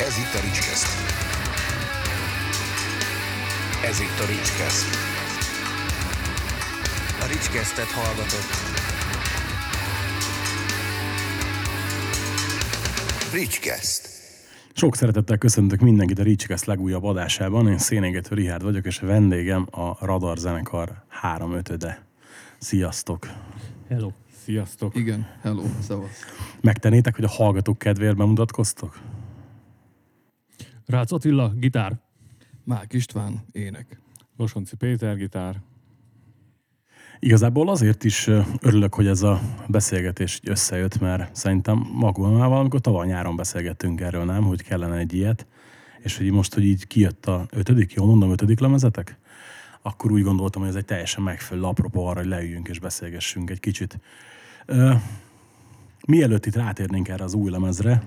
Ez itt a Ricskeszt. Ez itt a Ricskeszt. A Ricskesztet hallgatott. Ricskeszt. Sok szeretettel köszöntök mindenkit a Ricskeszt legújabb adásában. Én Szénégető Rihárd vagyok, és a vendégem a Radar zenekar 3 ötöde. Sziasztok! Hello. Sziasztok! Igen, hello, szevasz. Megtennétek, hogy a hallgatók kedvéért bemutatkoztok? Rácz Attila, gitár. Mák István, ének. Losonci Péter, gitár. Igazából azért is örülök, hogy ez a beszélgetés összejött, mert szerintem magulmával, amikor tavaly nyáron beszélgettünk erről, nem, hogy kellene egy ilyet, és hogy most, hogy így kijött a ötödik, jó mondom, ötödik lemezetek, akkor úgy gondoltam, hogy ez egy teljesen megfelelő apropó arra, hogy leüljünk és beszélgessünk egy kicsit. Ö, mielőtt itt rátérnénk erre az új lemezre,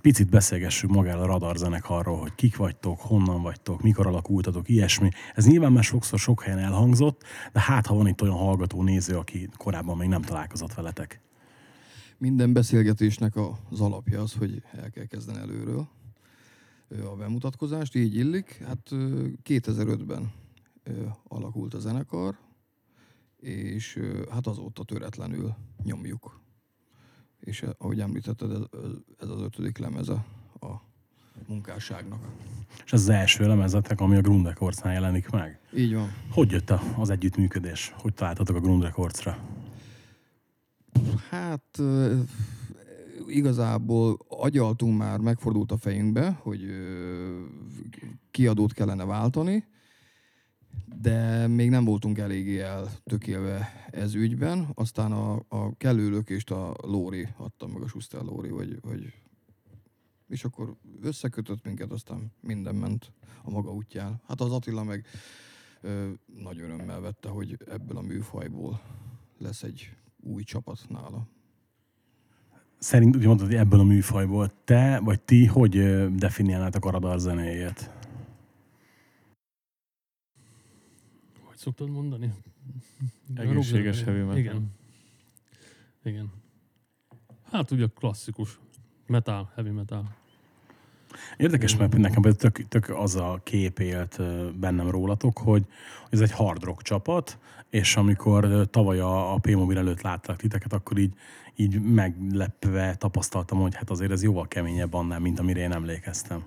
picit beszélgessünk magáról a radar hogy kik vagytok, honnan vagytok, mikor alakultatok, ilyesmi. Ez nyilván már sokszor sok helyen elhangzott, de hát ha van itt olyan hallgató, néző, aki korábban még nem találkozott veletek. Minden beszélgetésnek az alapja az, hogy el kell kezdeni előről a bemutatkozást, így illik. Hát ö, 2005-ben ö, alakult a zenekar, és hát azóta töretlenül nyomjuk. És ö, ahogy említetted, ez, az ötödik lemeze a munkásságnak. És ez az első lemezetek, ami a Grund Recordsnál jelenik meg. Így van. Hogy jött az együttműködés? Hogy találtatok a Grund Recordsra? Hát ö, igazából agyaltunk már, megfordult a fejünkbe, hogy ö, kiadót kellene váltani, de még nem voltunk eléggé eltökélve ez ügyben. Aztán a, a kellő lökést a Lóri adta meg, a Schuster Lóri, vagy, vagy és akkor összekötött minket, aztán minden ment a maga útján. Hát az Attila meg ö, nagy örömmel vette, hogy ebből a műfajból lesz egy új csapat nála. Szerint úgy mondtad, hogy ebből a műfajból te vagy ti hogy definiálnátok a radar zenéjét? Hogy szoktad mondani? Egészséges heavy metal. Igen. Igen. Hát ugye klasszikus metal, heavy metal. Érdekes, mert nekem tök, tök az a kép élt bennem rólatok, hogy ez egy hard rock csapat, és amikor tavaly a, a P-Mobil előtt láttak titeket, akkor így, így meglepve tapasztaltam, hogy hát azért ez jóval keményebb annál, mint amire én emlékeztem.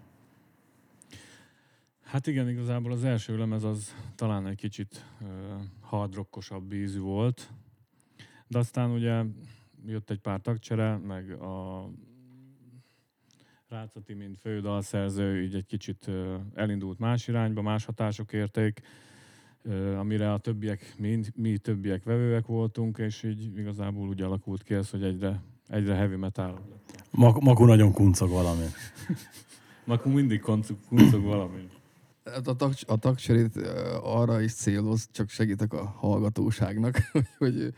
Hát igen, igazából az első lemez az talán egy kicsit uh, hard rockosabb ízű volt, de aztán ugye jött egy pár tagcsere, meg a Rácati, mint fődalszerző, így egy kicsit uh, elindult más irányba, más hatások érték, uh, amire a többiek, mi, mi többiek vevőek voltunk, és így igazából úgy alakult ki ez, hogy egyre, egyre heavy metal. Mag, magú nagyon kuncog valami. Akkor mindig kuncog, kuncog valami. Hát a, tag, a tagcserét arra is céloz, csak segítek a hallgatóságnak, hogy,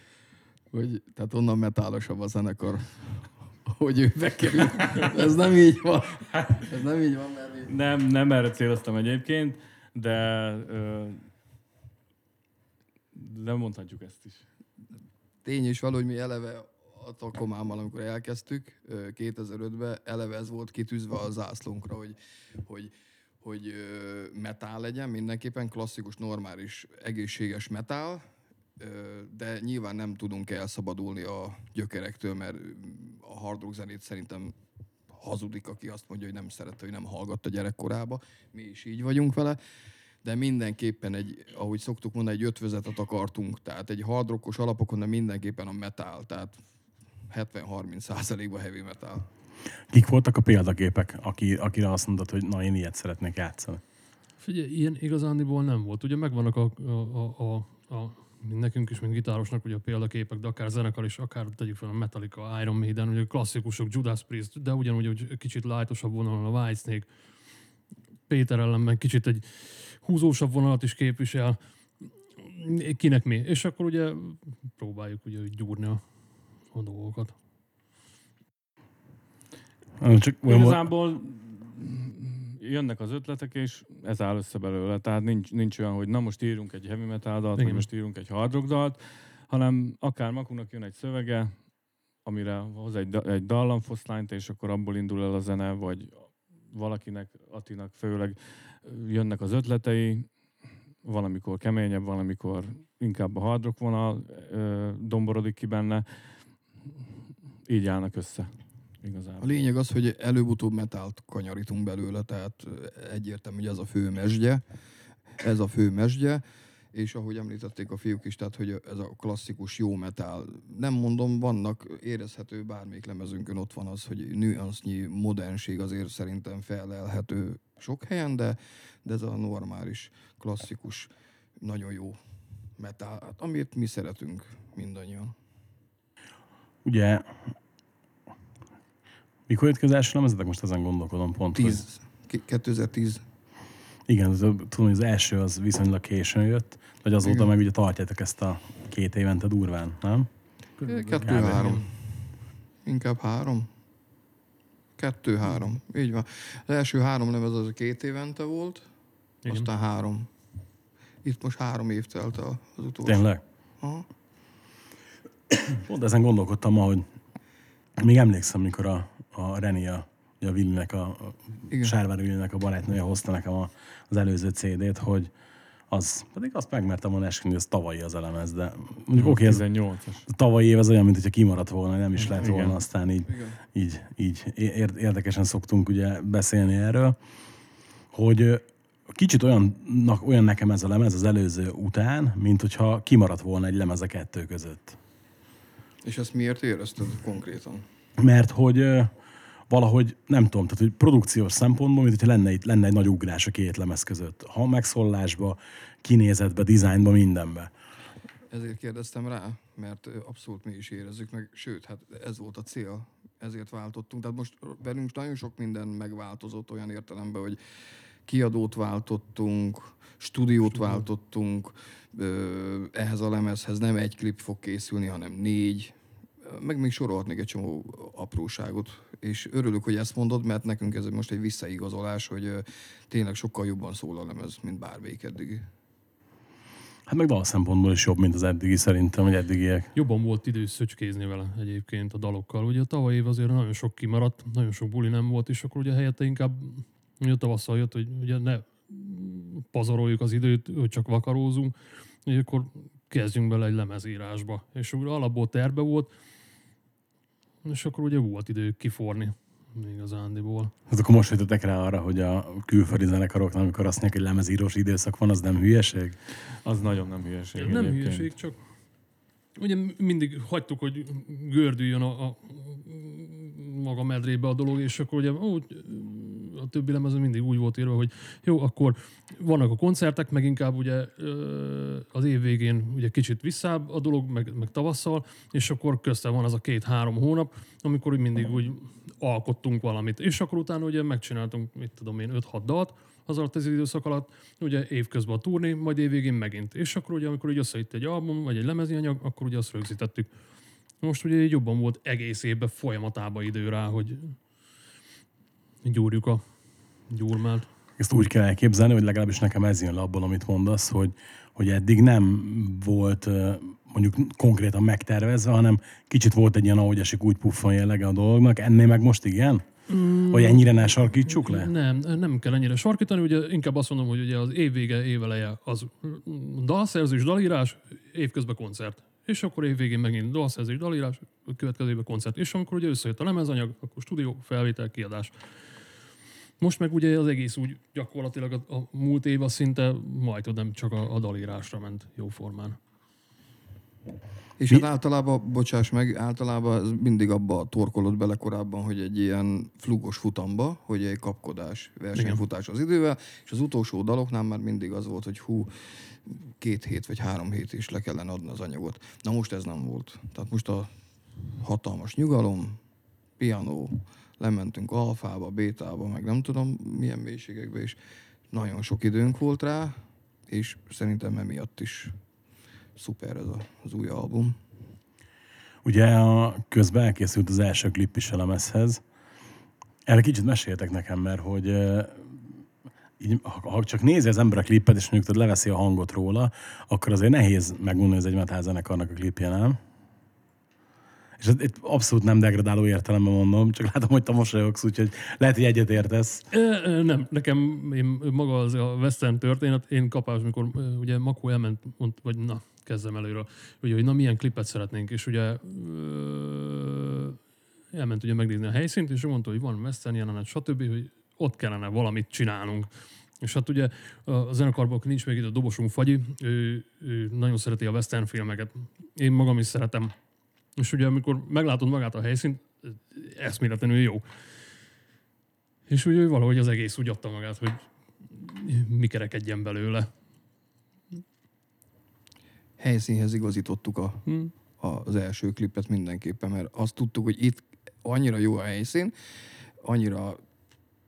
hogy, tehát onnan metálosabb a zenekar, hogy ő bekerül. Ez nem így van. Ez nem így van, mert Nem, nem erre céloztam egyébként, de ö, nem mondhatjuk ezt is. tény is való, hogy mi eleve a takomámmal, amikor elkezdtük ö, 2005-ben, eleve ez volt kitűzve a zászlónkra, hogy, hogy, hogy metál legyen, mindenképpen klasszikus, normális, egészséges metál, de nyilván nem tudunk elszabadulni a gyökerektől, mert a hard rock zenét szerintem hazudik, aki azt mondja, hogy nem szerette, hogy nem hallgatta gyerekkorába. Mi is így vagyunk vele. De mindenképpen egy, ahogy szoktuk mondani, egy ötvözetet akartunk. Tehát egy hard rockos alapokon, de mindenképpen a metal. Tehát 70-30 százalékban heavy metal. Kik voltak a példaképek, aki, akire azt mondtad, hogy na én ilyet szeretnék játszani? Figyelj, ilyen igazándiból nem volt. Ugye megvannak a, a, a, a, a mint nekünk is, mint gitárosnak, ugye a példaképek, de akár zenekar is, akár tegyük fel a Metallica, Iron Maiden, ugye klasszikusok, Judas Priest, de ugyanúgy hogy kicsit lightosabb vonalon a Whitesnake, Péter ellenben kicsit egy húzósabb vonalat is képvisel, kinek mi. És akkor ugye próbáljuk ugye gyúrni a, a dolgokat. Csak olyan volt- Igazából jönnek az ötletek, és ez áll össze belőle. Tehát nincs, nincs olyan, hogy na most írunk egy heavy metal dalt, vagy Igen. most írunk egy hard rock dalt, hanem akár Makunak jön egy szövege, amire hoz egy, egy dallamfoszlányt, és akkor abból indul el a zene, vagy valakinek, Atinak főleg jönnek az ötletei, valamikor keményebb, valamikor inkább a hard rock vonal ö, domborodik ki benne. Így állnak össze. A Igazából. lényeg az, hogy előbb-utóbb metált kanyarítunk belőle, tehát egyértelmű, hogy ez a fő mesdje, ez a fő mesdje, és ahogy említették a fiúk is, tehát hogy ez a klasszikus jó metál. Nem mondom, vannak érezhető bármelyik lemezünkön ott van az, hogy nüansznyi modernség azért szerintem felelhető sok helyen, de, de ez a normális, klasszikus, nagyon jó metál, hát amit mi szeretünk mindannyian. Ugye, mikor jött ki az első lemezetek? Most ezen gondolkodom pont. hogy- 10, 2010 Igen, az, tudom, hogy az első az viszonylag későn jött, vagy azóta Igen. meg ugye tartjátok ezt a két évente durván, nem? Kettő-három. Inkább három. Kettő-három. Így van. Az első három lemez az két évente volt, Igen. aztán három. Itt most három év telt el az utolsó. Tényleg? Aha. Pont ezen gondolkodtam ma, hogy még emlékszem, mikor a, a Reni, a, ugye a Willinek, a. Sárvári Willinek a barátnője hozta nekem a, az előző CD-t, hogy az, pedig azt megmertem volna esküdni, hogy ez tavalyi az elemez, de mondjuk oké, ez 18-as. a tavalyi év az olyan, mint hogyha kimaradt volna, nem is lett Igen. volna, aztán így, Igen. így, így ér- érdekesen szoktunk ugye beszélni erről, hogy kicsit olyannak, olyan nekem ez a lemez az előző után, mint hogyha kimaradt volna egy lemez a kettő között. És ezt miért érezted konkrétan? Mert hogy valahogy, nem tudom, tehát hogy produkciós szempontból, mint hogyha lenne, itt, lenne egy nagy ugrás a két lemez között. Ha megszólásba, kinézetbe, dizájnba, mindenbe. Ezért kérdeztem rá, mert abszolút mi is érezzük meg, sőt, hát ez volt a cél, ezért váltottunk. Tehát most velünk nagyon sok minden megváltozott olyan értelemben, hogy kiadót váltottunk, stúdiót váltottunk, ehhez a lemezhez nem egy klip fog készülni, hanem négy, meg még sorolhatnék egy csomó apróságot, és örülök, hogy ezt mondod, mert nekünk ez most egy visszaigazolás, hogy tényleg sokkal jobban szól a lemez, mint bármelyik eddigi. Hát meg dal szempontból is jobb, mint az eddigi szerintem, vagy eddigiek. Jobban volt idő szöcskézni vele egyébként a dalokkal. Ugye a tavaly év azért nagyon sok kimaradt, nagyon sok buli nem volt, és akkor ugye helyette inkább ugye tavasszal jött, hogy ugye ne pazaroljuk az időt, hogy csak vakarózunk, és akkor kezdjünk bele egy lemezírásba. És ugye alapból terve volt, és akkor ugye volt idő kiforni igazándiból. Hát akkor most jöttetek rá arra, hogy a külföldi zenekaroknál, amikor azt mondják, hogy lemezírós időszak van, az nem hülyeség? Az nagyon nem hülyeség. Nem egyébként. hülyeség, csak ugye mindig hagytuk, hogy gördüljön a, a maga medrébe a dolog, és akkor ugye ó, a többi lemezön mindig úgy volt írva, hogy jó, akkor vannak a koncertek, meg inkább ugye az év végén ugye kicsit visszább a dolog, meg, meg tavasszal, és akkor közte van az a két-három hónap, amikor úgy mindig úgy alkottunk valamit. És akkor utána ugye megcsináltunk, mit tudom én, 5-6 dalt, az alatt az időszak alatt, ugye évközben a turné, majd évvégén megint. És akkor ugye, amikor ugye összejött egy album, vagy egy lemezi anyag, akkor ugye azt rögzítettük. Most ugye így jobban volt egész évben folyamatában idő rá, hogy gyúrjuk a gyurmát. Ezt úgy kell elképzelni, hogy legalábbis nekem ez jön le abból, amit mondasz, hogy, hogy eddig nem volt mondjuk konkrétan megtervezve, hanem kicsit volt egy ilyen, ahogy esik, úgy puffan jellege a dolognak. Ennél meg most igen? Mm. Hogy ennyire ne sarkítsuk le? Nem, nem kell ennyire sarkítani, ugye inkább azt mondom, hogy ugye az év vége, éveleje az dalszerzés, dalírás, évközben koncert. És akkor évvégén megint dalszerzés, dalírás, következő évben koncert. És amikor ugye összejött a lemezanyag, akkor stúdió, felvétel, kiadás. Most meg ugye az egész úgy gyakorlatilag a, a múlt év az szinte majd nem csak a, a dalírásra ment jó formán. És hát általában, bocsáss meg, általában ez mindig abba torkolod bele korábban, hogy egy ilyen flugos futamba, hogy egy kapkodás, versenyfutás az idővel, és az utolsó daloknál már mindig az volt, hogy hú, két hét vagy három hét is le kellene adni az anyagot. Na most ez nem volt. Tehát most a hatalmas nyugalom, pianó, lementünk alfába, bétába, meg nem tudom milyen mélységekbe, és nagyon sok időnk volt rá, és szerintem emiatt is szuper ez a, az új album. Ugye a, közben elkészült az első klip is a lemezhez. Erre kicsit meséltek nekem, mert hogy így, ha, csak nézi az ember a klipet, és mondjuk leveszi a hangot róla, akkor azért nehéz megmondani, hogy ez egy metal zenekarnak a klipje, nem? És itt abszolút nem degradáló értelemben mondom, csak látom, hogy te mosolyogsz, úgyhogy lehet, hogy egyet értesz. Nem, nekem én, maga az a western történet, én kapás, amikor ugye Makó elment, mond, vagy na, kezdem előről, ugye, hogy na milyen klipet szeretnénk, és ugye ö, elment ugye megnézni a helyszínt, és mondta, hogy van western jelenet, stb., hogy ott kellene valamit csinálnunk. És hát ugye a zenekarban, nincs még itt a dobosunk Fagyi, ő, ő nagyon szereti a western filmeket. Én magam is szeretem. És ugye amikor meglátod magát a helyszínt, eszméletlenül jó. És úgy valahogy az egész úgy adta magát, hogy mi kerekedjen belőle. Helyszínhez igazítottuk a, Hm. az első klipet mindenképpen, mert azt tudtuk, hogy itt annyira jó a helyszín, annyira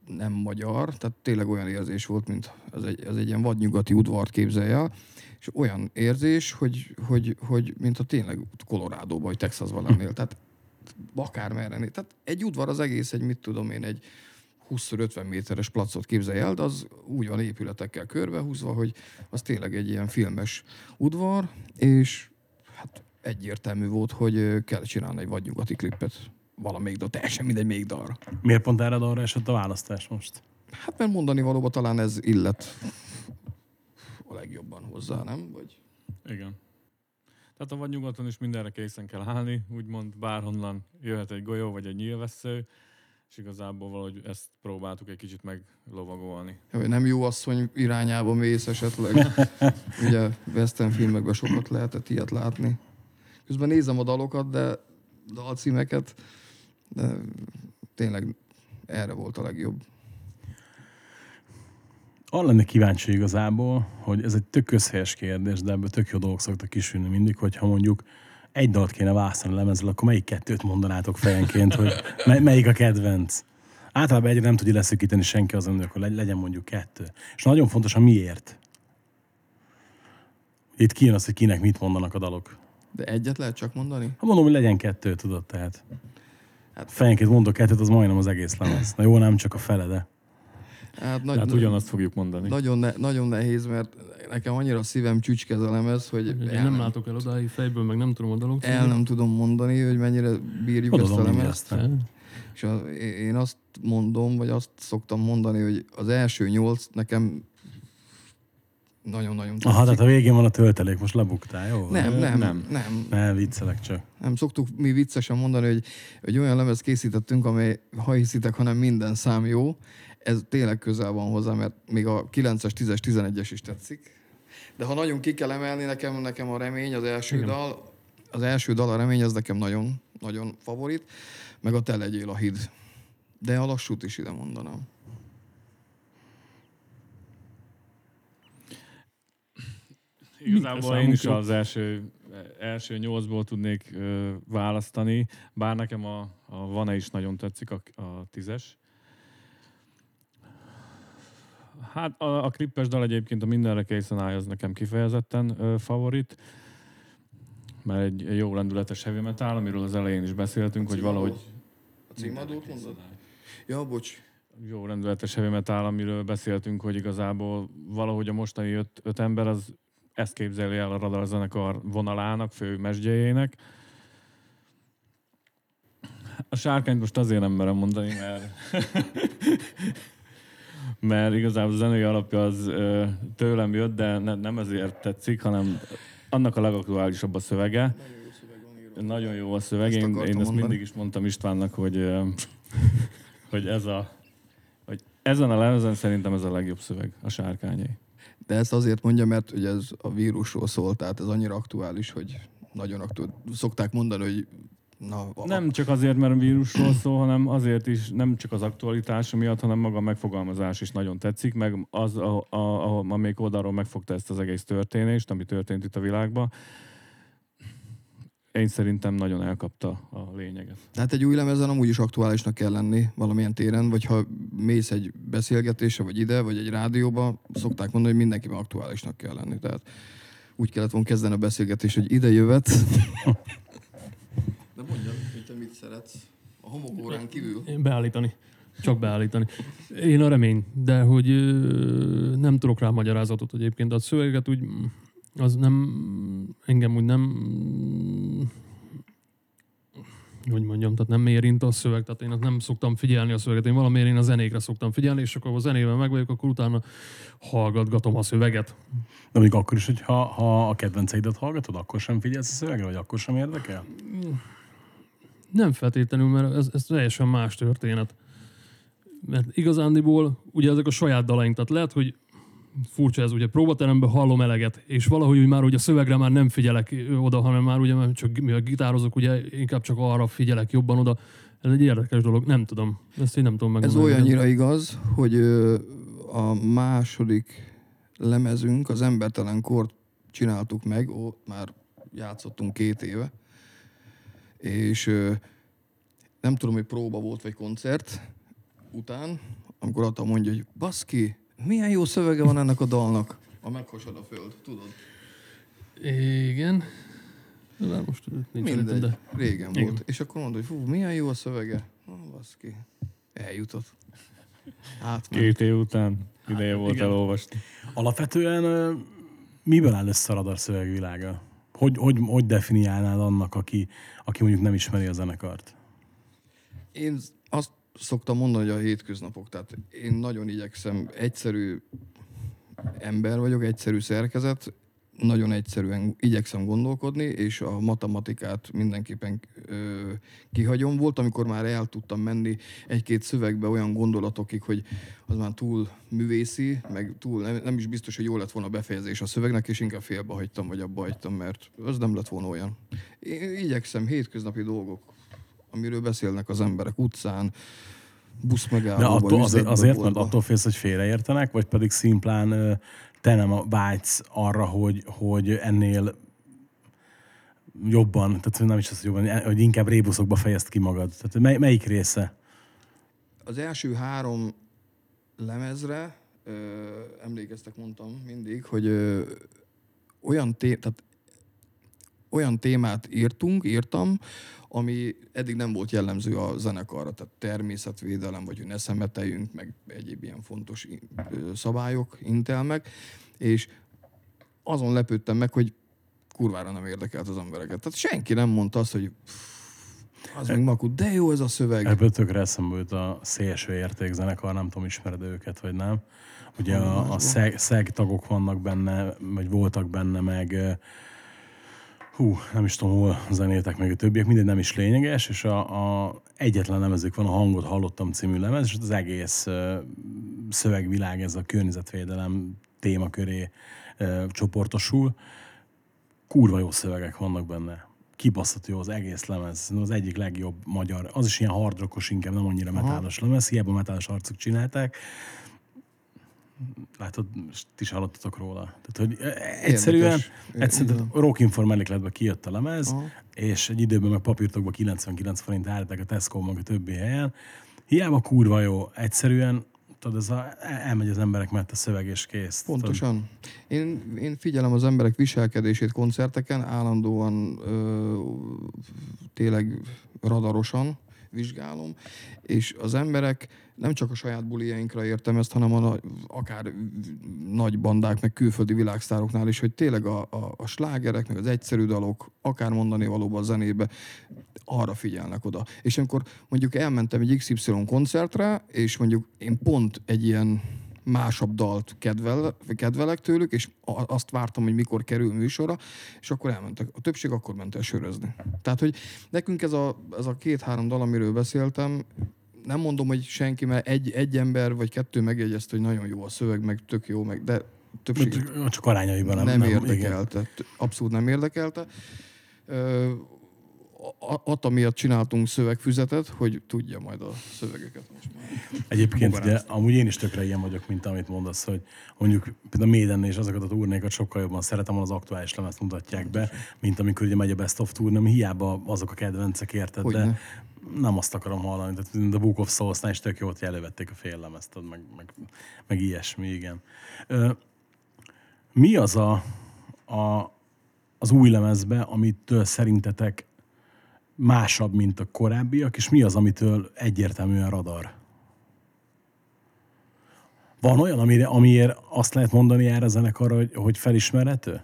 nem magyar, tehát tényleg olyan érzés volt, mint az egy, az egy ilyen vadnyugati udvart képzelje el, és olyan érzés, hogy, hogy, hogy mint a tényleg Colorado-ban, vagy Texasban lennél, tehát akármerre. Tehát egy udvar az egész, egy mit tudom én, egy 20-50 méteres placot képzelj el, de az úgy van épületekkel körbehúzva, hogy az tényleg egy ilyen filmes udvar, és hát egyértelmű volt, hogy kell csinálni egy vadnyugati klippet valamelyik dal, teljesen mindegy még dalra. Miért pont erre dalra esett a választás most? Hát mert mondani valóban talán ez illet legjobban hozzá, nem? Vagy... Igen. Tehát a vadnyugaton is mindenre készen kell állni, úgymond bárhonnan jöhet egy golyó vagy egy nyílvessző, és igazából valahogy ezt próbáltuk egy kicsit meglovagolni. Hogy nem jó asszony irányába mész esetleg. Ugye western filmekben sokat lehetett ilyet látni. Közben nézem a dalokat, de dalcímeket, de tényleg erre volt a legjobb. Arra lenne kíváncsi igazából, hogy ez egy tök közhelyes kérdés, de ebből tök jó dolgok szoktak kisülni mindig, hogyha mondjuk egy dalt kéne választani lemezzel, akkor melyik kettőt mondanátok fejenként, hogy mely, melyik a kedvenc? Általában egyre nem tudja leszűkíteni senki az önök, hogy legy- legyen mondjuk kettő. És nagyon fontos a miért. Itt kijön az, hogy kinek mit mondanak a dalok. De egyet lehet csak mondani? Hát mondom, hogy legyen kettő, tudod, tehát. Hát- Fejenként mondok kettőt, az majdnem az egész lemez. Na jó, nem csak a fele, de. Hát, nagy, Tehát ugyanazt fogjuk mondani. nagyon, ne, nagyon nehéz, mert nekem annyira a szívem csücskez a lemez, hogy Én el, nem látok el odáig fejből, meg nem tudom a dalok. el nem tudom mondani, hogy mennyire bírjuk Oda ezt a lemezt. És a, én azt mondom, vagy azt szoktam mondani, hogy az első nyolc nekem nagyon-nagyon tetszik. Aha, tehát a végén van a töltelék, most lebuktál, jó? nem, nem, Nem. nem, nem. Ne, viccelek csak. Nem szoktuk mi viccesen mondani, hogy, hogy olyan lemez készítettünk, amely, ha hiszitek, hanem minden szám jó. Ez tényleg közel van hozzá, mert még a 9-es, 10-es, 11-es is tetszik. De ha nagyon ki kell emelni, nekem, nekem a remény, az első Igen. dal, az első dal, a remény, az nekem nagyon, nagyon favorit, meg a Te legyél a híd. De a lassút is ide mondanám. Igazából én is az első, első nyolcból tudnék ö, választani, bár nekem a, a Vane is nagyon tetszik, a, a tízes. Hát a, a klippes dal egyébként a Mindenre készen áll, az nekem kifejezetten ö, favorit, mert egy jó lendületes heavy metal, amiről az elején is beszéltünk, hogy valahogy... A címadót mondod? Ja, bocs. jó rendületes heavy metal, amiről beszéltünk, hogy igazából valahogy a mostani öt, öt ember az ezt képzeli el a Radar zenekar vonalának, fő mesdjéjének. A sárkányt most azért nem merem mondani, mert mert igazából a zenei alapja az tőlem jött, de ne, nem ezért tetszik, hanem annak a legaktuálisabb a szövege. Nagyon jó a szöveg. Ezt Én, én ezt mindig is mondtam Istvánnak, hogy, hogy ez a hogy ezen a lemezen szerintem ez a legjobb szöveg, a sárkányé. De ezt azért mondja, mert ugye ez a vírusról szól, tehát ez annyira aktuális, hogy nagyon aktuális. Szokták mondani, hogy na, a, Nem csak azért, mert a vírusról szól, hanem azért is, nem csak az aktualitása miatt, hanem maga a megfogalmazás is nagyon tetszik, meg az, a, a, a, amelyik oldalról megfogta ezt az egész történést, ami történt itt a világban. Én szerintem nagyon elkapta a lényeget. Tehát egy új lemezen amúgy is aktuálisnak kell lenni valamilyen téren, vagy ha mész egy beszélgetésre, vagy ide, vagy egy rádióba, szokták mondani, hogy mindenkiben aktuálisnak kell lenni. Tehát úgy kellett volna kezdeni a beszélgetés, hogy ide jövet. De mondjad, hogy te mit szeretsz. A homokórán kívül. Én beállítani. Csak beállítani. Én a remény, de hogy nem tudok rá magyarázatot egyébként. A szöveget úgy, az nem, engem úgy nem, hogy mondjam, tehát nem érint a szöveg, tehát én nem szoktam figyelni a szöveget, én valamiért én a zenékre szoktam figyelni, és akkor a zenében meg vagyok, akkor utána hallgatgatom a szöveget. De még akkor is, hogy ha, ha a kedvenceidet hallgatod, akkor sem figyelsz a szövegre, vagy akkor sem érdekel? Nem feltétlenül, mert ez, ez teljesen más történet. Mert igazándiból ugye ezek a saját dalaink, tehát lehet, hogy furcsa ez, ugye próbateremben hallom eleget, és valahogy úgy már ugye a szövegre már nem figyelek oda, hanem már ugye mert csak mivel gitározok, ugye inkább csak arra figyelek jobban oda. Ez egy érdekes dolog, nem tudom. Ezt én nem tudom Ez megmondani. olyannyira igaz, hogy a második lemezünk, az Embertelen Kort csináltuk meg, ó, már játszottunk két éve, és nem tudom, hogy próba volt, vagy koncert után, amikor Ata mondja, hogy baszki, milyen jó szövege van ennek a dalnak. A meghosod a föld, tudod? Igen. De most nincs Mindegy, előttem, de régen Igen. volt. És akkor mondod, hogy fú, milyen jó a szövege. Ah, baszki, eljutott. Átment. Két év után ideje volt igen. elolvasni. Alapvetően miből áll össze a radar szövegvilága? Hogy, hogy, hogy definiálnád annak, aki, aki mondjuk nem ismeri a zenekart? Én azt szoktam mondani, hogy a hétköznapok, tehát én nagyon igyekszem, egyszerű ember vagyok, egyszerű szerkezet, nagyon egyszerűen igyekszem gondolkodni, és a matematikát mindenképpen ö, kihagyom. Volt, amikor már el tudtam menni egy-két szövegbe olyan gondolatokig, hogy az már túl művészi, meg túl nem, nem is biztos, hogy jó lett volna a befejezés a szövegnek, és inkább félbe hagytam, vagy abba hagytam, mert az nem lett volna olyan. Én igyekszem hétköznapi dolgok, amiről beszélnek az emberek utcán, De buszmegállóban, attól, azért, azért mert attól félsz, hogy félreértenek, vagy pedig szimplán te nem vágysz arra, hogy, hogy ennél jobban, tehát nem is az, hogy jobban, hogy inkább rébuszokba fejezd ki magad. Tehát mely, melyik része? Az első három lemezre ö, emlékeztek, mondtam mindig, hogy ö, olyan, té- tehát olyan témát írtunk, írtam, ami eddig nem volt jellemző a zenekarra, tehát természetvédelem, vagy hogy ne szemeteljünk, meg egyéb ilyen fontos szabályok, intelmek, és azon lepődtem meg, hogy kurvára nem érdekelt az embereket. Tehát senki nem mondta azt, hogy "Pff, az még makut, de jó ez a szöveg. Ebből tökre eszembe jut a szélső értékzenekar, nem tudom, ismered őket, vagy nem. Ugye a, a szeg, szeg tagok vannak benne, vagy voltak benne, meg hú, nem is tudom, hol zenéltek meg a többiek, mindegy nem is lényeges, és a, a egyetlen lemezük van, a Hangot Hallottam című lemez, és az egész ö, szövegvilág, ez a környezetvédelem témaköré ö, csoportosul. Kurva jó szövegek vannak benne. Kibaszott jó az egész lemez. Az egyik legjobb magyar. Az is ilyen hardrockos, inkább nem annyira metálos lemez. Hiába metálos arcok csinálták. Látod, ti is hallottatok róla. Tehát, hogy ö, egyszerűen, egyszerűen Igen. tehát Rock Inform mellékletbe kijött a lemez, Aha. és egy időben meg papírtokba 99 forint álltak a Tesco meg a többi helyen. Hiába kurva jó, egyszerűen tudod, ez a, elmegy az emberek mellett a szöveg és kész. Tudod, Pontosan. Én, én figyelem az emberek viselkedését koncerteken, állandóan ö, tényleg radarosan vizsgálom, és az emberek nem csak a saját bulijainkra értem ezt, hanem a, akár nagy bandák, meg külföldi világsztároknál is, hogy tényleg a, a, a slágerek, meg az egyszerű dalok, akár mondani valóban a zenébe, arra figyelnek oda. És amikor mondjuk elmentem egy XY koncertre, és mondjuk én pont egy ilyen másabb dalt kedvel, kedvelek tőlük, és azt vártam, hogy mikor kerül műsorra, és akkor elmentek. A többség akkor ment el sörözni. Tehát, hogy nekünk ez a, ez a két-három dal, amiről beszéltem, nem mondom, hogy senki, mert egy, egy ember vagy kettő megjegyezte, hogy nagyon jó a szöveg, meg tök jó, meg de többség Csak, arányaiban nem, nem, igen. érdekelte. T- Abszolút nem érdekelte. Ö, miatt csináltunk szövegfüzetet, hogy tudja majd a szövegeket most már. Egyébként ugye, amúgy én is tökre ilyen vagyok, mint amit mondasz, hogy mondjuk például a Maiden és azokat a turnékat sokkal jobban szeretem, az aktuális lemezt mutatják be, mint amikor ugye megy a Best of Tour, nem hiába azok a kedvencek, érted, de nem azt akarom hallani. Tehát a Book of Souls-nál is tök jó, hogy elővették a fél lemezt, meg, meg, meg ilyesmi, igen. Ö, mi az a, a, az új lemezbe, amitől szerintetek másabb, mint a korábbiak, és mi az, amitől egyértelműen radar? Van olyan, amire, amiért azt lehet mondani erre a zenekarra, hogy, hogy felismerhető?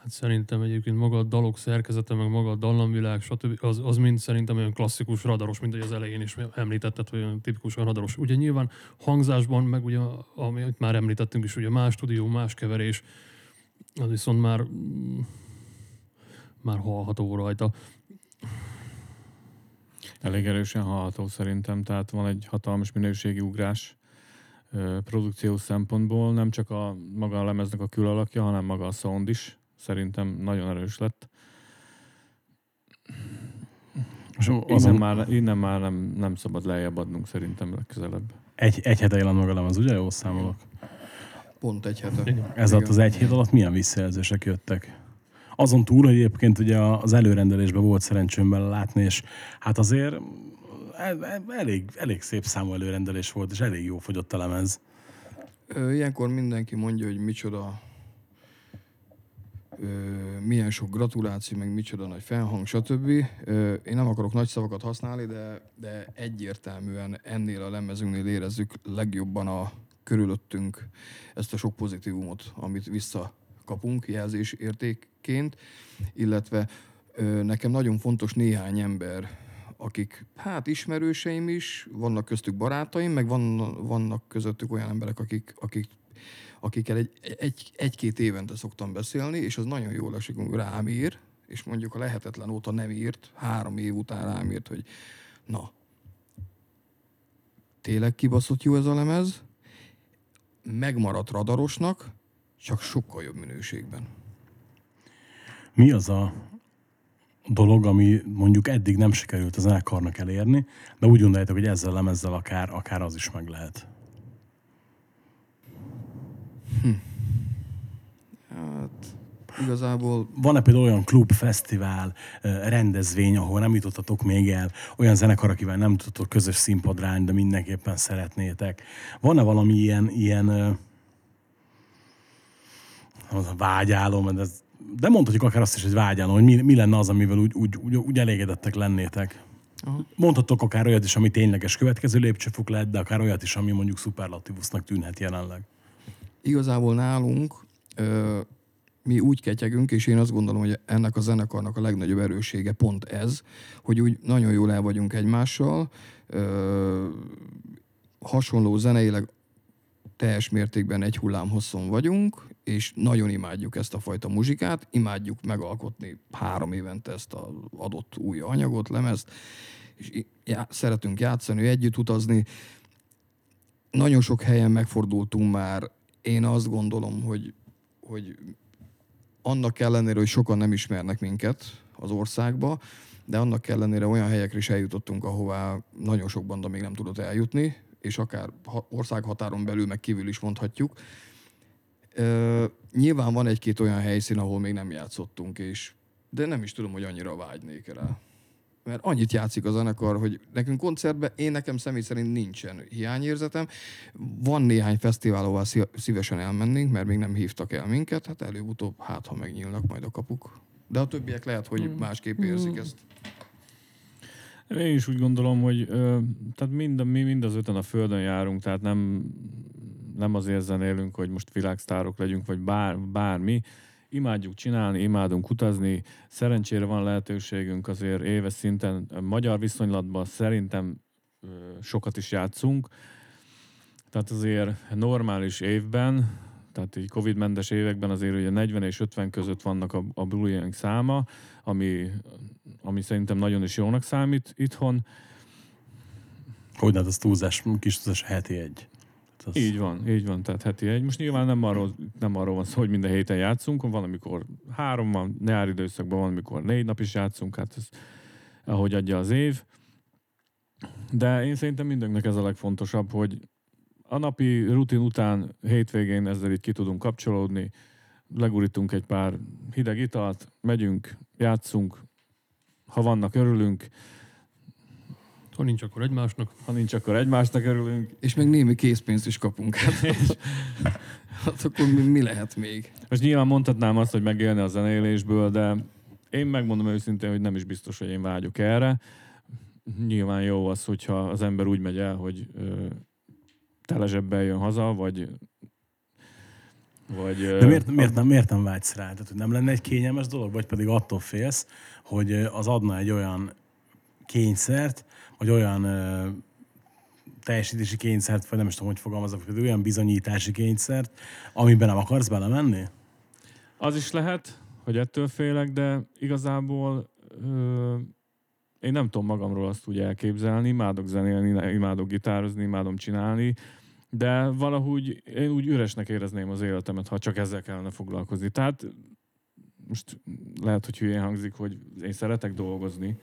Hát szerintem egyébként maga a dalok szerkezete, meg maga a dallamvilág, stb. Az, az mind szerintem olyan klasszikus radaros, mint hogy az elején is említetted, hogy olyan tipikusan radaros. Ugye nyilván hangzásban, meg ugye, amit már említettünk is, ugye más stúdió, más keverés, az viszont már mm, már hallható rajta. Elég erősen hallható szerintem, tehát van egy hatalmas minőségi ugrás ö, produkció szempontból, nem csak a maga a lemeznek a külalakja, hanem maga a sound is. Szerintem nagyon erős lett. És Innen azon már, innen már nem, nem szabad lejjebb adnunk szerintem legközelebb. egy, egy hete jelent meg a lemez, ugye? Jól számolok. Pont egy hete. Ez alatt az egy hét alatt milyen visszajelzések jöttek? Azon túl, hogy egyébként ugye az előrendelésben volt szerencsém bele látni, és hát azért el- el- elég, elég szép számú előrendelés volt, és elég jó fogyott a lemez. Ilyenkor mindenki mondja, hogy micsoda milyen sok gratuláció, meg micsoda nagy felhang, stb. Én nem akarok nagy szavakat használni, de, de egyértelműen ennél a lemezünknél érezzük legjobban a körülöttünk ezt a sok pozitívumot, amit visszakapunk jelzés értékként, illetve nekem nagyon fontos néhány ember, akik hát ismerőseim is, vannak köztük barátaim, meg van, vannak közöttük olyan emberek, akik, akik akikkel egy, egy, egy-két évente szoktam beszélni, és az nagyon jól esik, amikor rám ír, és mondjuk a lehetetlen óta nem írt, három év után rám írt, hogy na, tényleg kibaszott jó ez a lemez, megmaradt radarosnak, csak sokkal jobb minőségben. Mi az a dolog, ami mondjuk eddig nem sikerült a zenekarnak elérni, de úgy gondoljátok, hogy ezzel lemezzel akár, akár az is meg lehet. Hát igazából Van-e például olyan klub, fesztivál, rendezvény, ahol nem jutottatok még el, olyan zenekar, akivel nem jutottatok közös színpadrány, de mindenképpen szeretnétek? Van-e valami ilyen, ilyen az a vágyálom, de, ez, de mondhatjuk akár azt is, hogy vágyálom, hogy mi, mi lenne az, amivel úgy, úgy, úgy, úgy elégedettek lennétek? Aha. Mondhatok akár olyat is, ami tényleges következő lépcsőfok lehet, de akár olyat is, ami mondjuk szuperlatívusznak tűnhet jelenleg. igazából nálunk ö, mi úgy ketyegünk, és én azt gondolom, hogy ennek a zenekarnak a legnagyobb erőssége pont ez, hogy úgy nagyon jól el vagyunk egymással, ö, hasonló zeneileg teljes mértékben egy hullám hosszon vagyunk, és nagyon imádjuk ezt a fajta muzsikát, imádjuk megalkotni három évente ezt az adott új anyagot, lemezt, és já- szeretünk játszani, együtt utazni. Nagyon sok helyen megfordultunk már, én azt gondolom, hogy, hogy annak ellenére, hogy sokan nem ismernek minket az országba, de annak ellenére olyan helyekre is eljutottunk, ahová nagyon sok banda még nem tudott eljutni, és akár ha- országhatáron belül, meg kívül is mondhatjuk. Ö, nyilván van egy-két olyan helyszín, ahol még nem játszottunk, és de nem is tudom, hogy annyira vágynék rá. Mert annyit játszik a zenekar, hogy nekünk koncertben, én nekem személy szerint nincsen hiányérzetem. Van néhány fesztivál, ahová szí- szívesen elmennénk, mert még nem hívtak el minket, hát előbb-utóbb hát, ha megnyílnak majd a kapuk. De a többiek lehet, hogy másképp érzik ezt. Én is úgy gondolom, hogy ö, tehát mind, mi mind az öten a földön járunk, tehát nem, nem azért zenélünk, hogy most világsztárok legyünk, vagy bár, bármi. Imádjuk csinálni, imádunk utazni. Szerencsére van lehetőségünk azért éves szinten ö, magyar viszonylatban szerintem ö, sokat is játszunk. Tehát azért normális évben, tehát így Covid-mentes években azért ugye 40 és 50 között vannak a, a bullying száma, ami, ami szerintem nagyon is jónak számít itthon. Hogy hát az túlzás, kis túlzás heti egy. Hát Az, Így van, így van, tehát heti egy. Most nyilván nem arról, nem arról van szó, hogy minden héten játszunk, van, amikor három van, nyári időszakban van, amikor négy nap is játszunk, hát ez ahogy adja az év. De én szerintem mindenkinek ez a legfontosabb, hogy a napi rutin után hétvégén ezzel itt ki tudunk kapcsolódni, legurítunk egy pár hideg italt, megyünk, játszunk, ha vannak, örülünk, Ha nincs, akkor egymásnak. ha nincs, akkor egymásnak örülünk. És még némi készpénzt is kapunk. Hát, hát akkor mi, mi lehet még? Most nyilván mondhatnám azt, hogy megélni a zenélésből, de én megmondom őszintén, hogy nem is biztos, hogy én vágyok erre. Nyilván jó az, hogyha az ember úgy megy el, hogy ö, tele zsebbel jön haza, vagy Vagy, De miért, miért, nem, miért nem vágysz rá? Tehát, hogy nem lenne egy kényelmes dolog, vagy pedig attól félsz, hogy az adna egy olyan kényszert, vagy olyan ö, teljesítési kényszert, vagy nem is tudom, hogy fogalmazok, vagy olyan bizonyítási kényszert, amiben nem akarsz belemenni? Az is lehet, hogy ettől félek, de igazából ö, én nem tudom magamról azt úgy elképzelni, imádok zenélni, imádok gitározni, imádom csinálni, de valahogy én úgy üresnek érezném az életemet, ha csak ezzel kellene foglalkozni. Tehát most lehet, hogy hülyén hangzik, hogy én szeretek dolgozni.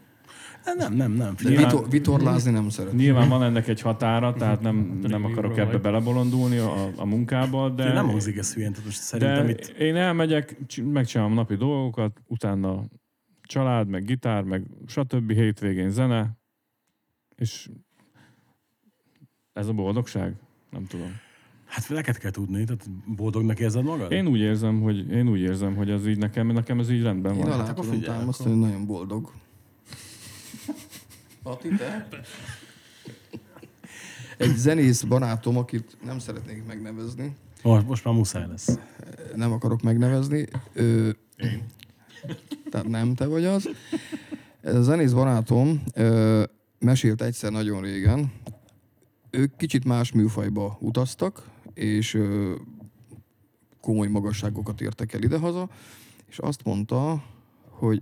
Nem, nem, nem. Figyelj, Nyilván- vitor, vitorlázni nem szeret. Nyilván van ennek egy határa, tehát nem, nem akarok ebbe belebolondulni a, a munkába, de... nem hangzik ez hülyén, tehát most szerintem De itt... én elmegyek, csi- megcsinálom napi dolgokat, utána család, meg gitár, meg stb. hétvégén zene, és ez a boldogság? Nem tudom. Hát neked kell tudni, tehát boldognak érzed magad? Én úgy érzem, hogy, én úgy érzem, hogy ez így nekem, nekem ez így rendben Én van. alá akkor tudom figyelj, támasztani, nagyon boldog. Pati, te? Egy zenész barátom, akit nem szeretnék megnevezni, Most, most már muszáj lesz. nem akarok megnevezni. Ö, tehát nem te vagy az. Ez a zenész barátom ö, mesélt egyszer nagyon régen, ők kicsit más műfajba utaztak, és ö, komoly magasságokat értek el idehaza, és azt mondta, hogy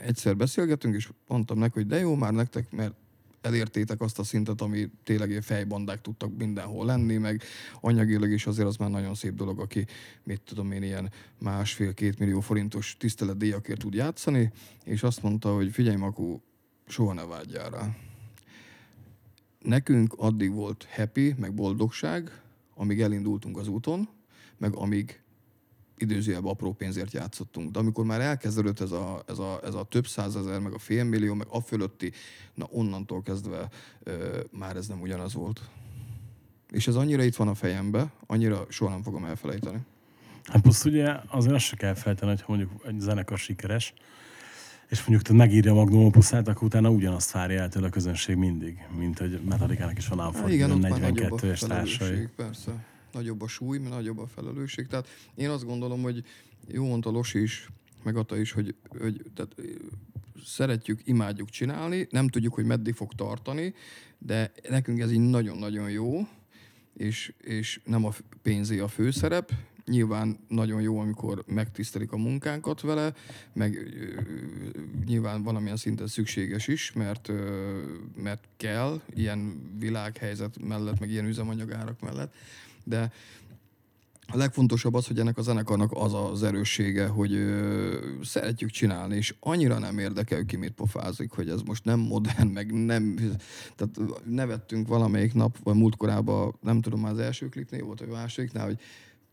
egyszer beszélgetünk, és mondtam neki, hogy de jó már nektek, mert elértétek azt a szintet, ami tényleg ilyen fejbandák tudtak mindenhol lenni, meg anyagilag is azért az már nagyon szép dolog, aki, mit tudom én, ilyen másfél-két millió forintos tiszteletdíjakért tud játszani, és azt mondta, hogy figyelj, Makó, soha ne vágyjál rá. Nekünk addig volt happy, meg boldogság, amíg elindultunk az úton, meg amíg időzőjelben apró pénzért játszottunk. De amikor már elkezdődött ez a, ez a, ez a több százezer, meg a félmillió, meg a fölötti, na onnantól kezdve ö, már ez nem ugyanaz volt. És ez annyira itt van a fejembe, annyira soha nem fogom elfelejteni. Hát plusz ugye azért azt se kell feltenni, hogy mondjuk egy zenekar sikeres, és mondjuk te megírja a Magnum Opusát, akkor utána ugyanazt várja el tőle a közönség mindig, mint hogy Metallica-nak is van Hát Unforgiven a 42 és társai. persze. Nagyobb a súly, nagyobb a felelősség. Tehát én azt gondolom, hogy jó mondta Losi is, meg Ata is, hogy, hogy tehát, szeretjük, imádjuk csinálni, nem tudjuk, hogy meddig fog tartani, de nekünk ez így nagyon-nagyon jó, és, és nem a pénzé a főszerep. Nyilván nagyon jó, amikor megtisztelik a munkánkat vele, meg nyilván valamilyen szinten szükséges is, mert, mert kell ilyen világhelyzet mellett, meg ilyen üzemanyagárak mellett, de a legfontosabb az, hogy ennek a zenekarnak az az erőssége, hogy ö, szeretjük csinálni, és annyira nem érdekel, ki mit pofázik, hogy ez most nem modern, meg nem... Tehát nevettünk valamelyik nap, vagy múltkorában, nem tudom, már az első klipnél volt, vagy másodiknál, hogy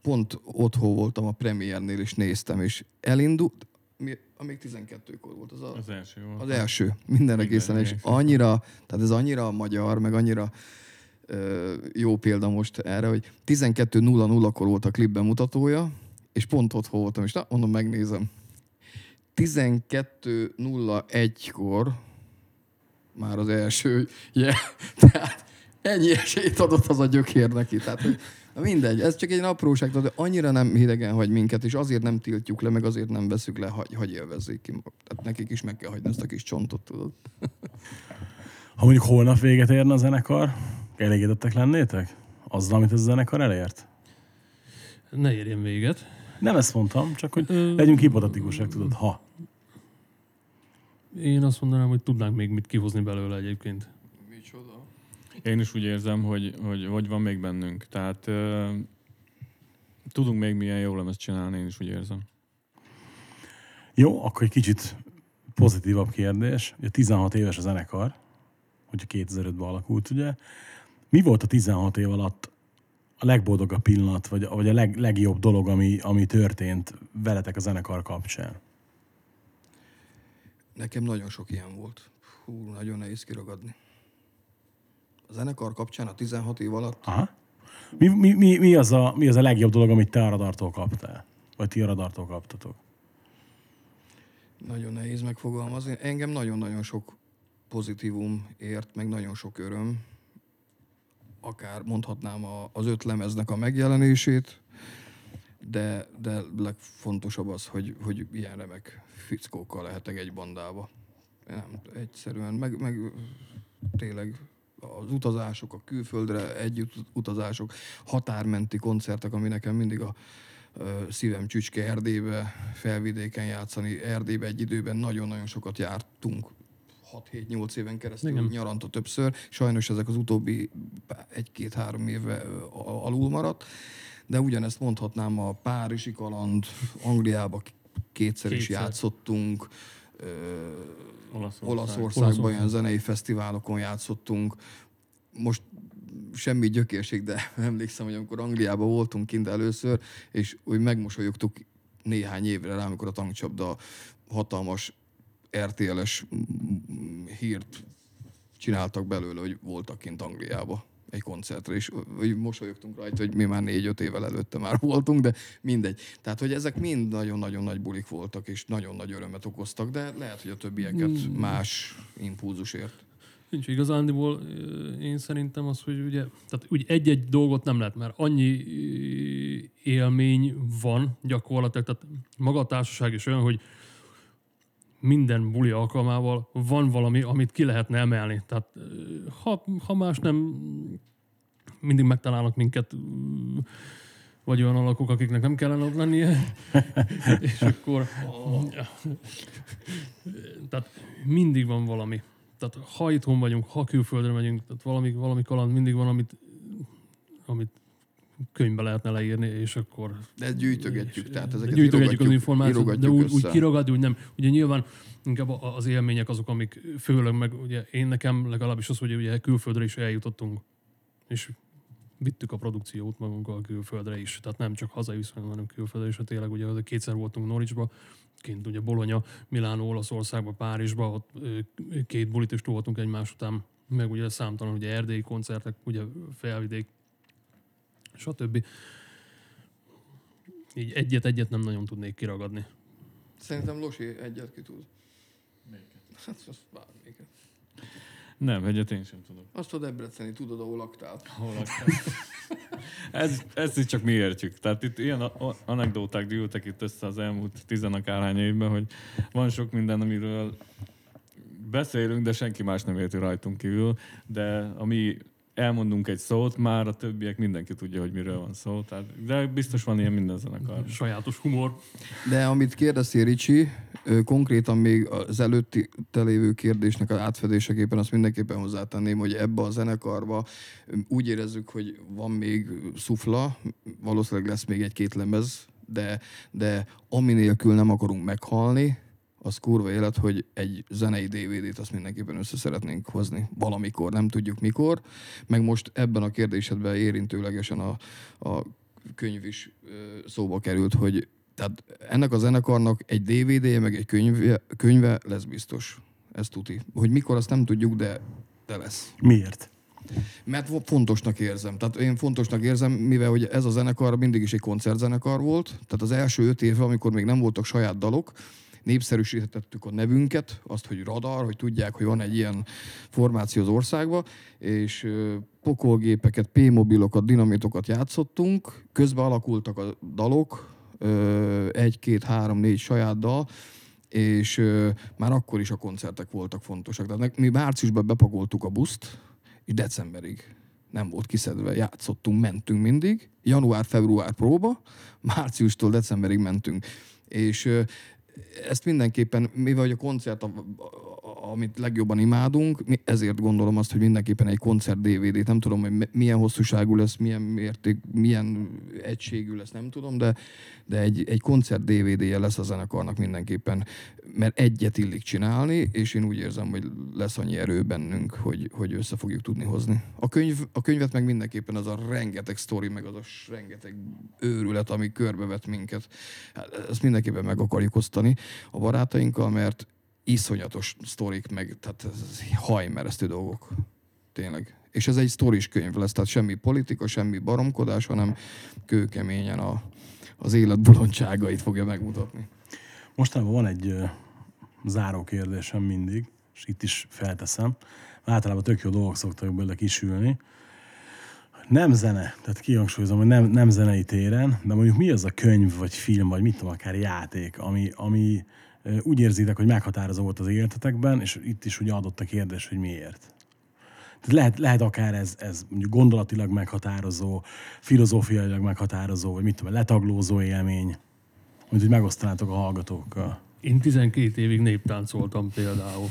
pont otthon voltam a premiernél, és néztem, és elindult, mi, amíg 12-kor volt az a, Az első volt. az első, minden egészen, és annyira, tehát ez annyira magyar, meg annyira jó példa most erre, hogy 12.00-kor volt a klip bemutatója, és pont ott voltam, és na, mondom, megnézem. 12.01-kor már az első, yeah. tehát ennyi esélyt adott az a gyökér neki. Tehát, hogy na mindegy, ez csak egy apróság, de annyira nem hidegen hagy minket, és azért nem tiltjuk le, meg azért nem veszük le, hagy, hagy élvezzék ki. Tehát nekik is meg kell hagyni ezt a kis csontot, tudod. Ha mondjuk holnap véget érne a zenekar, elégedettek lennétek? Azzal, amit ez a zenekar elért? Ne érjen véget. Nem ezt mondtam, csak hogy Ö, legyünk hipotetikusak, tudod, ha. Én azt mondanám, hogy tudnánk még mit kihozni belőle egyébként. Micsoda? Én is úgy érzem, hogy, hogy, hogy van még bennünk. Tehát ö, tudunk még milyen jó lemezt csinálni, én is úgy érzem. Jó, akkor egy kicsit pozitívabb kérdés. Ugye 16 éves a zenekar, hogyha 2005-ben alakult, ugye. Mi volt a 16 év alatt a legboldogabb pillanat, vagy, vagy a leg, legjobb dolog, ami, ami történt veletek a zenekar kapcsán? Nekem nagyon sok ilyen volt. Hú, nagyon nehéz kiragadni. A zenekar kapcsán a 16 év alatt Aha. Mi, mi, mi, mi, az a, mi az a legjobb dolog, amit te a radartól kaptál? Vagy ti a radartól kaptatok? nagyon nehéz megfogalmazni. Engem nagyon-nagyon sok pozitívum ért, meg nagyon sok öröm. Akár mondhatnám a, az öt lemeznek a megjelenését, de, de legfontosabb az, hogy, hogy ilyen remek fickókkal lehetek egy bandába. Nem, egyszerűen, meg, meg tényleg az utazások, a külföldre együtt utazások, határmenti koncertek, ami nekem mindig a szívem csücske Erdélybe, felvidéken játszani. Erdélybe egy időben nagyon-nagyon sokat jártunk. 6-7-8 éven keresztül Igen. Nyaranta többször. Sajnos ezek az utóbbi egy-két-három éve alul maradt. De ugyanezt mondhatnám a Párizsi kaland, Angliába kétszer is Kétszer. játszottunk, ö, Olaszország. Olaszországban Olaszország. olyan zenei fesztiválokon játszottunk. Most semmi gyökérség, de emlékszem, hogy amikor Angliában voltunk kint először, és úgy megmosolyogtuk néhány évre rá, amikor a tankcsapda hatalmas RTL-es mm, hírt csináltak belőle, hogy voltak kint Angliába egy koncertre, és hogy mosolyogtunk rajta, hogy mi már négy-öt évvel előtte már voltunk, de mindegy. Tehát, hogy ezek mind nagyon-nagyon nagy bulik voltak, és nagyon nagy örömet okoztak, de lehet, hogy a többieket más impulzusért. Nincs igazándiból, én szerintem az, hogy ugye, tehát úgy egy-egy dolgot nem lehet, mert annyi élmény van gyakorlatilag, tehát maga a társaság is olyan, hogy minden buli alkalmával van valami, amit ki lehetne emelni. Tehát ha, ha más nem, mindig megtalálnak minket, vagy olyan alakok, akiknek nem kellene ott lennie, és akkor tehát mindig van valami. Tehát ha itthon vagyunk, ha külföldre megyünk, tehát valami, valami kaland mindig van, amit, amit könyvbe lehetne leírni, és akkor De gyűjtögetjük, és, tehát ezeket gyűjtögetjük az információt, de úgy, úgy kiragadni, úgy nem. Ugye nyilván inkább az élmények azok, amik főleg meg, ugye én nekem legalábbis az, hogy ugye külföldre is eljutottunk, és vittük a produkciót magunkkal külföldre is. Tehát nem csak hazai viszonylag, hanem külföldre is. Hát tényleg ugye kétszer voltunk Norwichba, kint ugye Bologna, Milánó, Olaszországba, Párizsba, ott két bulit is toltunk egymás után, meg ugye számtalan ugye erdélyi koncertek, ugye felvidék, stb. Így egyet-egyet nem nagyon tudnék kiragadni. Szerintem Losi egyet ki tud. Hát azt bármelyiket. Nem, egyet én sem tudok. Azt a Debreceni, tudod, ahol laktál. Hol laktál? ez, ezt is csak mi értjük. Tehát itt ilyen a- a- anekdóták gyűltek itt össze az elmúlt tizenakárhány évben, hogy van sok minden, amiről beszélünk, de senki más nem érti rajtunk kívül, de ami elmondunk egy szót, már a többiek mindenki tudja, hogy miről van szó. Tehát, de biztos van ilyen minden zenekar. Sajátos humor. De amit kérdeztél, Ricsi, konkrétan még az előtti telévő kérdésnek az átfedéseképpen azt mindenképpen hozzátenném, hogy ebbe a zenekarba úgy érezzük, hogy van még szufla, valószínűleg lesz még egy-két lemez, de, de ami nélkül nem akarunk meghalni, az kurva élet, hogy egy zenei DVD-t azt mindenképpen össze szeretnénk hozni valamikor, nem tudjuk mikor. Meg most ebben a kérdésedben érintőlegesen a, a könyv is szóba került, hogy tehát ennek a zenekarnak egy DVD-je, meg egy könyve, könyve lesz biztos. Ez tuti. Hogy mikor, azt nem tudjuk, de, de lesz. Miért? Mert fontosnak érzem. Tehát én fontosnak érzem, mivel hogy ez a zenekar mindig is egy koncertzenekar volt. Tehát az első öt évben, amikor még nem voltak saját dalok, népszerűsítettük a nevünket, azt, hogy radar, hogy tudják, hogy van egy ilyen formáció az országban, és pokolgépeket, P-mobilokat, dinamitokat játszottunk, közben alakultak a dalok, egy, két, három, négy saját dal, és már akkor is a koncertek voltak fontosak. Tehát mi márciusban bepakoltuk a buszt, és decemberig nem volt kiszedve, játszottunk, mentünk mindig, január-február próba, márciustól decemberig mentünk. És ö, ezt mindenképpen, mivel hogy a koncert, amit legjobban imádunk, mi ezért gondolom azt, hogy mindenképpen egy koncert DVD-t, nem tudom, hogy mi- milyen hosszúságú lesz, milyen mérték, milyen egységű lesz, nem tudom, de, de egy, egy koncert DVD-je lesz a zenekarnak mindenképpen, mert egyet illik csinálni, és én úgy érzem, hogy lesz annyi erő bennünk, hogy, hogy össze fogjuk tudni hozni. A, könyv, a könyvet meg mindenképpen az a rengeteg sztori, meg az a rengeteg őrület, ami körbevet minket. Hát ezt mindenképpen meg akarjuk osztani a barátainkkal, mert iszonyatos sztorik, meg tehát hajmeresztő dolgok. Tényleg. És ez egy sztoris könyv lesz, tehát semmi politika, semmi baromkodás, hanem kőkeményen a, az élet bolondságait fogja megmutatni. Mostanában van egy ö, záró kérdésem mindig, és itt is felteszem. Általában tök jó dolgok szoktak belőle kisülni. Nem zene, tehát kihangsúlyozom, hogy nem, nem zenei téren, de mondjuk mi az a könyv, vagy film, vagy mit tudom, akár játék, ami, ami úgy érzitek, hogy meghatározó volt az életetekben, és itt is ugye adott a kérdés, hogy miért. Tehát lehet, lehet akár ez, ez mondjuk gondolatilag meghatározó, filozófiailag meghatározó, vagy mit tudom, letaglózó élmény, hogy megosztanátok a hallgatókkal. Én 12 évig néptáncoltam például.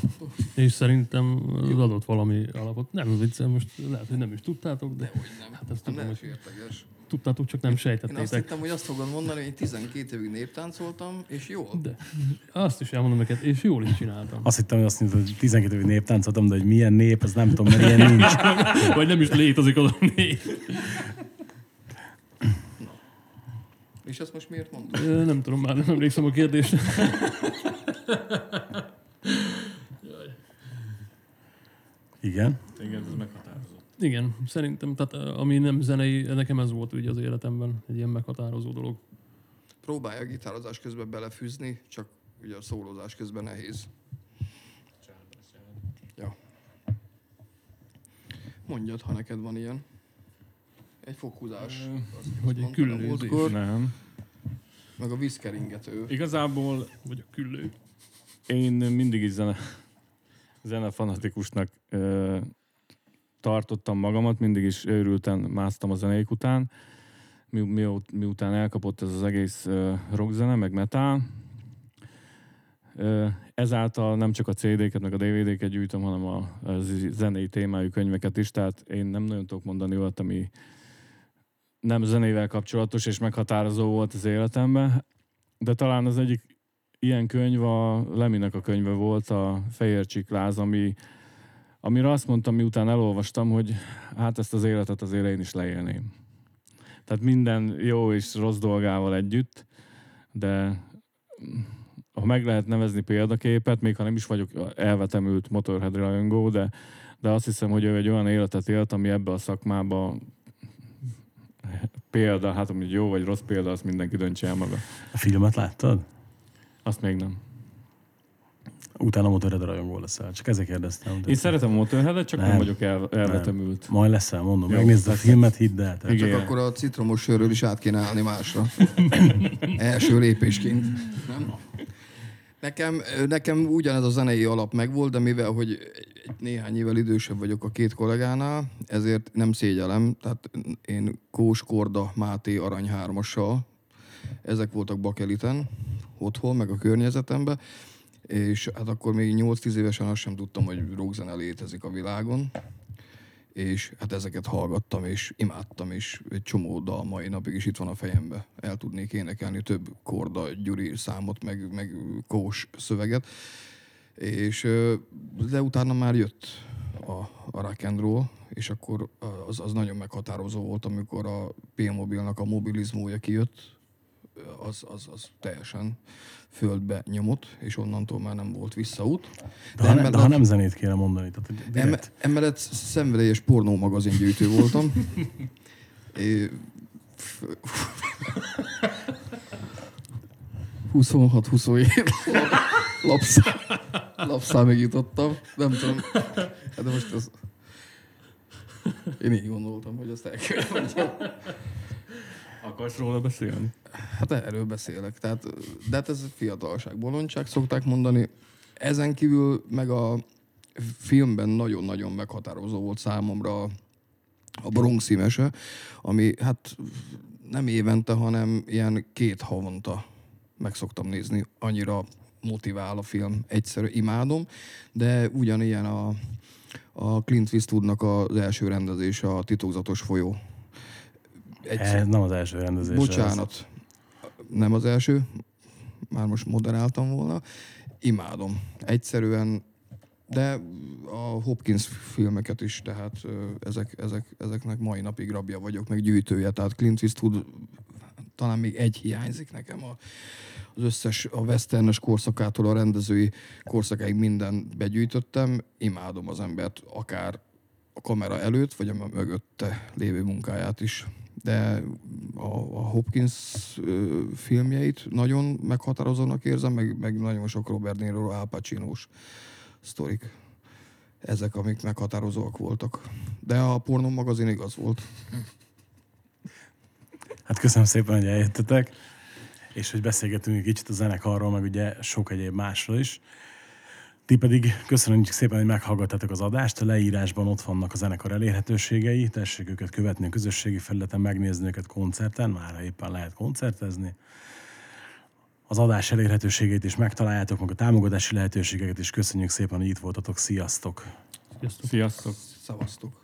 És szerintem az adott valami alapot. Nem viccel, most lehet, hogy nem is tudtátok, de Nem, hát ezt tudom, nem hogy érteges. tudtátok, csak nem Én azt sejtettétek. hittem, hogy azt fogod mondani, hogy én 12 évig néptáncoltam, és jól. De azt is elmondom neked, és jól is csináltam. Azt hittem, hogy azt mondod, hogy 12 évig néptáncoltam, de hogy milyen nép, az nem tudom, mert ilyen nincs. Vagy nem is létezik az a nép. Ezt most miért mondod? Ö, Nem tudom, már nem emlékszem a kérdésre. Igen. Igen, ez meghatározott. Igen, szerintem, tehát ö, ami nem zenei, nekem ez volt ugye az életemben egy ilyen meghatározó dolog. Próbálja a gitározás közben belefűzni, csak ugye a szólózás közben nehéz. Ja. Mondjad, ha neked van ilyen. Egy fokhúzás. Azt Vagy egy küllőzés. Nem. Meg a vízkeringető. Igazából Vagy a küllő. én mindig is zene, fanatikusnak ö, tartottam magamat, mindig is őrülten másztam a zenék után, mi, mi, miután elkapott ez az egész ö, rockzene, meg metal. Ö, ezáltal nem csak a CD-ket, meg a DVD-ket gyűjtöm, hanem a, a zenei témájú könyveket is, tehát én nem nagyon tudok mondani olyat, ami nem zenével kapcsolatos és meghatározó volt az életemben, de talán az egyik ilyen könyv a Leminek a könyve volt, a Fehér Csikláz, ami, amire azt mondtam, miután elolvastam, hogy hát ezt az életet azért én is leélném. Tehát minden jó és rossz dolgával együtt, de ha meg lehet nevezni példaképet, még ha nem is vagyok elvetemült Motorhead rajongó, de, de azt hiszem, hogy ő egy olyan életet élt, ami ebbe a szakmába példa, hát hogy jó vagy rossz példa, azt mindenki döntse el maga. A filmet láttad? Azt még nem. Utána Motorhead rajongó leszel. Csak ezért kérdeztem. Én szeretem a Motorheadet, csak nem, Nem. vagyok el, elvetemült. Majd leszel, mondom. Jó, Megnézd a filmet, hidd el. Tehát Igen. Csak akkor a citromos sörről is át kéne állni másra. Első lépésként. Nem? Nekem, nekem ugyanez a zenei alap megvolt, de mivel, hogy néhány évvel idősebb vagyok a két kollégánál, ezért nem szégyelem. Tehát én Kós, Korda, Máté, Arany hármassal, ezek voltak bakeliten, otthon, meg a környezetemben, és hát akkor még 8-10 évesen azt sem tudtam, hogy rockzene létezik a világon, és hát ezeket hallgattam, és imádtam, és egy csomó dal mai napig is itt van a fejembe. El tudnék énekelni több Korda, Gyuri számot, meg, meg Kós szöveget. És de utána már jött a, a rock and roll, és akkor az, az nagyon meghatározó volt, amikor a P-mobilnak a mobilizmója kijött, az, az, az teljesen földbe nyomott, és onnantól már nem volt visszaút. De, ha, ne, emellett- de ha nem zenét kéne mondani, tehát direkt, Eme, emellett szenvedélyes pornó magazingyűjtő voltam. É, f- 26-27 lapszám, lapszámig jutottam. Nem tudom. Hát de most ez... Én így gondoltam, hogy azt el kell mondjam. Akarsz róla beszélni? Hát erről beszélek. Tehát, de hát ez fiatalság, bolondság szokták mondani. Ezen kívül meg a filmben nagyon-nagyon meghatározó volt számomra a Bronxi mese, ami hát nem évente, hanem ilyen két havonta meg szoktam nézni. Annyira motivál a film, egyszerű imádom, de ugyanilyen a, a Clint Eastwoodnak az első rendezése, a titokzatos folyó. Ez nem az első rendezés. Bocsánat, nem az első, már most moderáltam volna. Imádom. Egyszerűen, de a Hopkins filmeket is, tehát ezek, ezek, ezeknek mai napig rabja vagyok, meg gyűjtője, tehát Clint Eastwood talán még egy hiányzik nekem a, az összes a westernes korszakától a rendezői korszakáig minden begyűjtöttem. Imádom az embert, akár a kamera előtt, vagy a mögötte lévő munkáját is. De a, a Hopkins filmjeit nagyon meghatározónak érzem, meg, meg nagyon sok Robert De Niro, Al Pacino-s sztorik. ezek, amik meghatározóak voltak. De a pornó magazin igaz volt. Hát köszönöm szépen, hogy eljöttetek, és hogy beszélgetünk egy kicsit a zenekarról, meg ugye sok egyéb másról is. Ti pedig köszönjük szépen, hogy meghallgattátok az adást. A leírásban ott vannak a zenekar elérhetőségei. Tessék őket követni a közösségi felületen, megnézni őket koncerten, már éppen lehet koncertezni. Az adás elérhetőségeit is megtaláljátok, meg a támogatási lehetőségeket is. Köszönjük szépen, hogy itt voltatok. Sziasztok! Sziasztok! Sziasztok! Szavaztuk.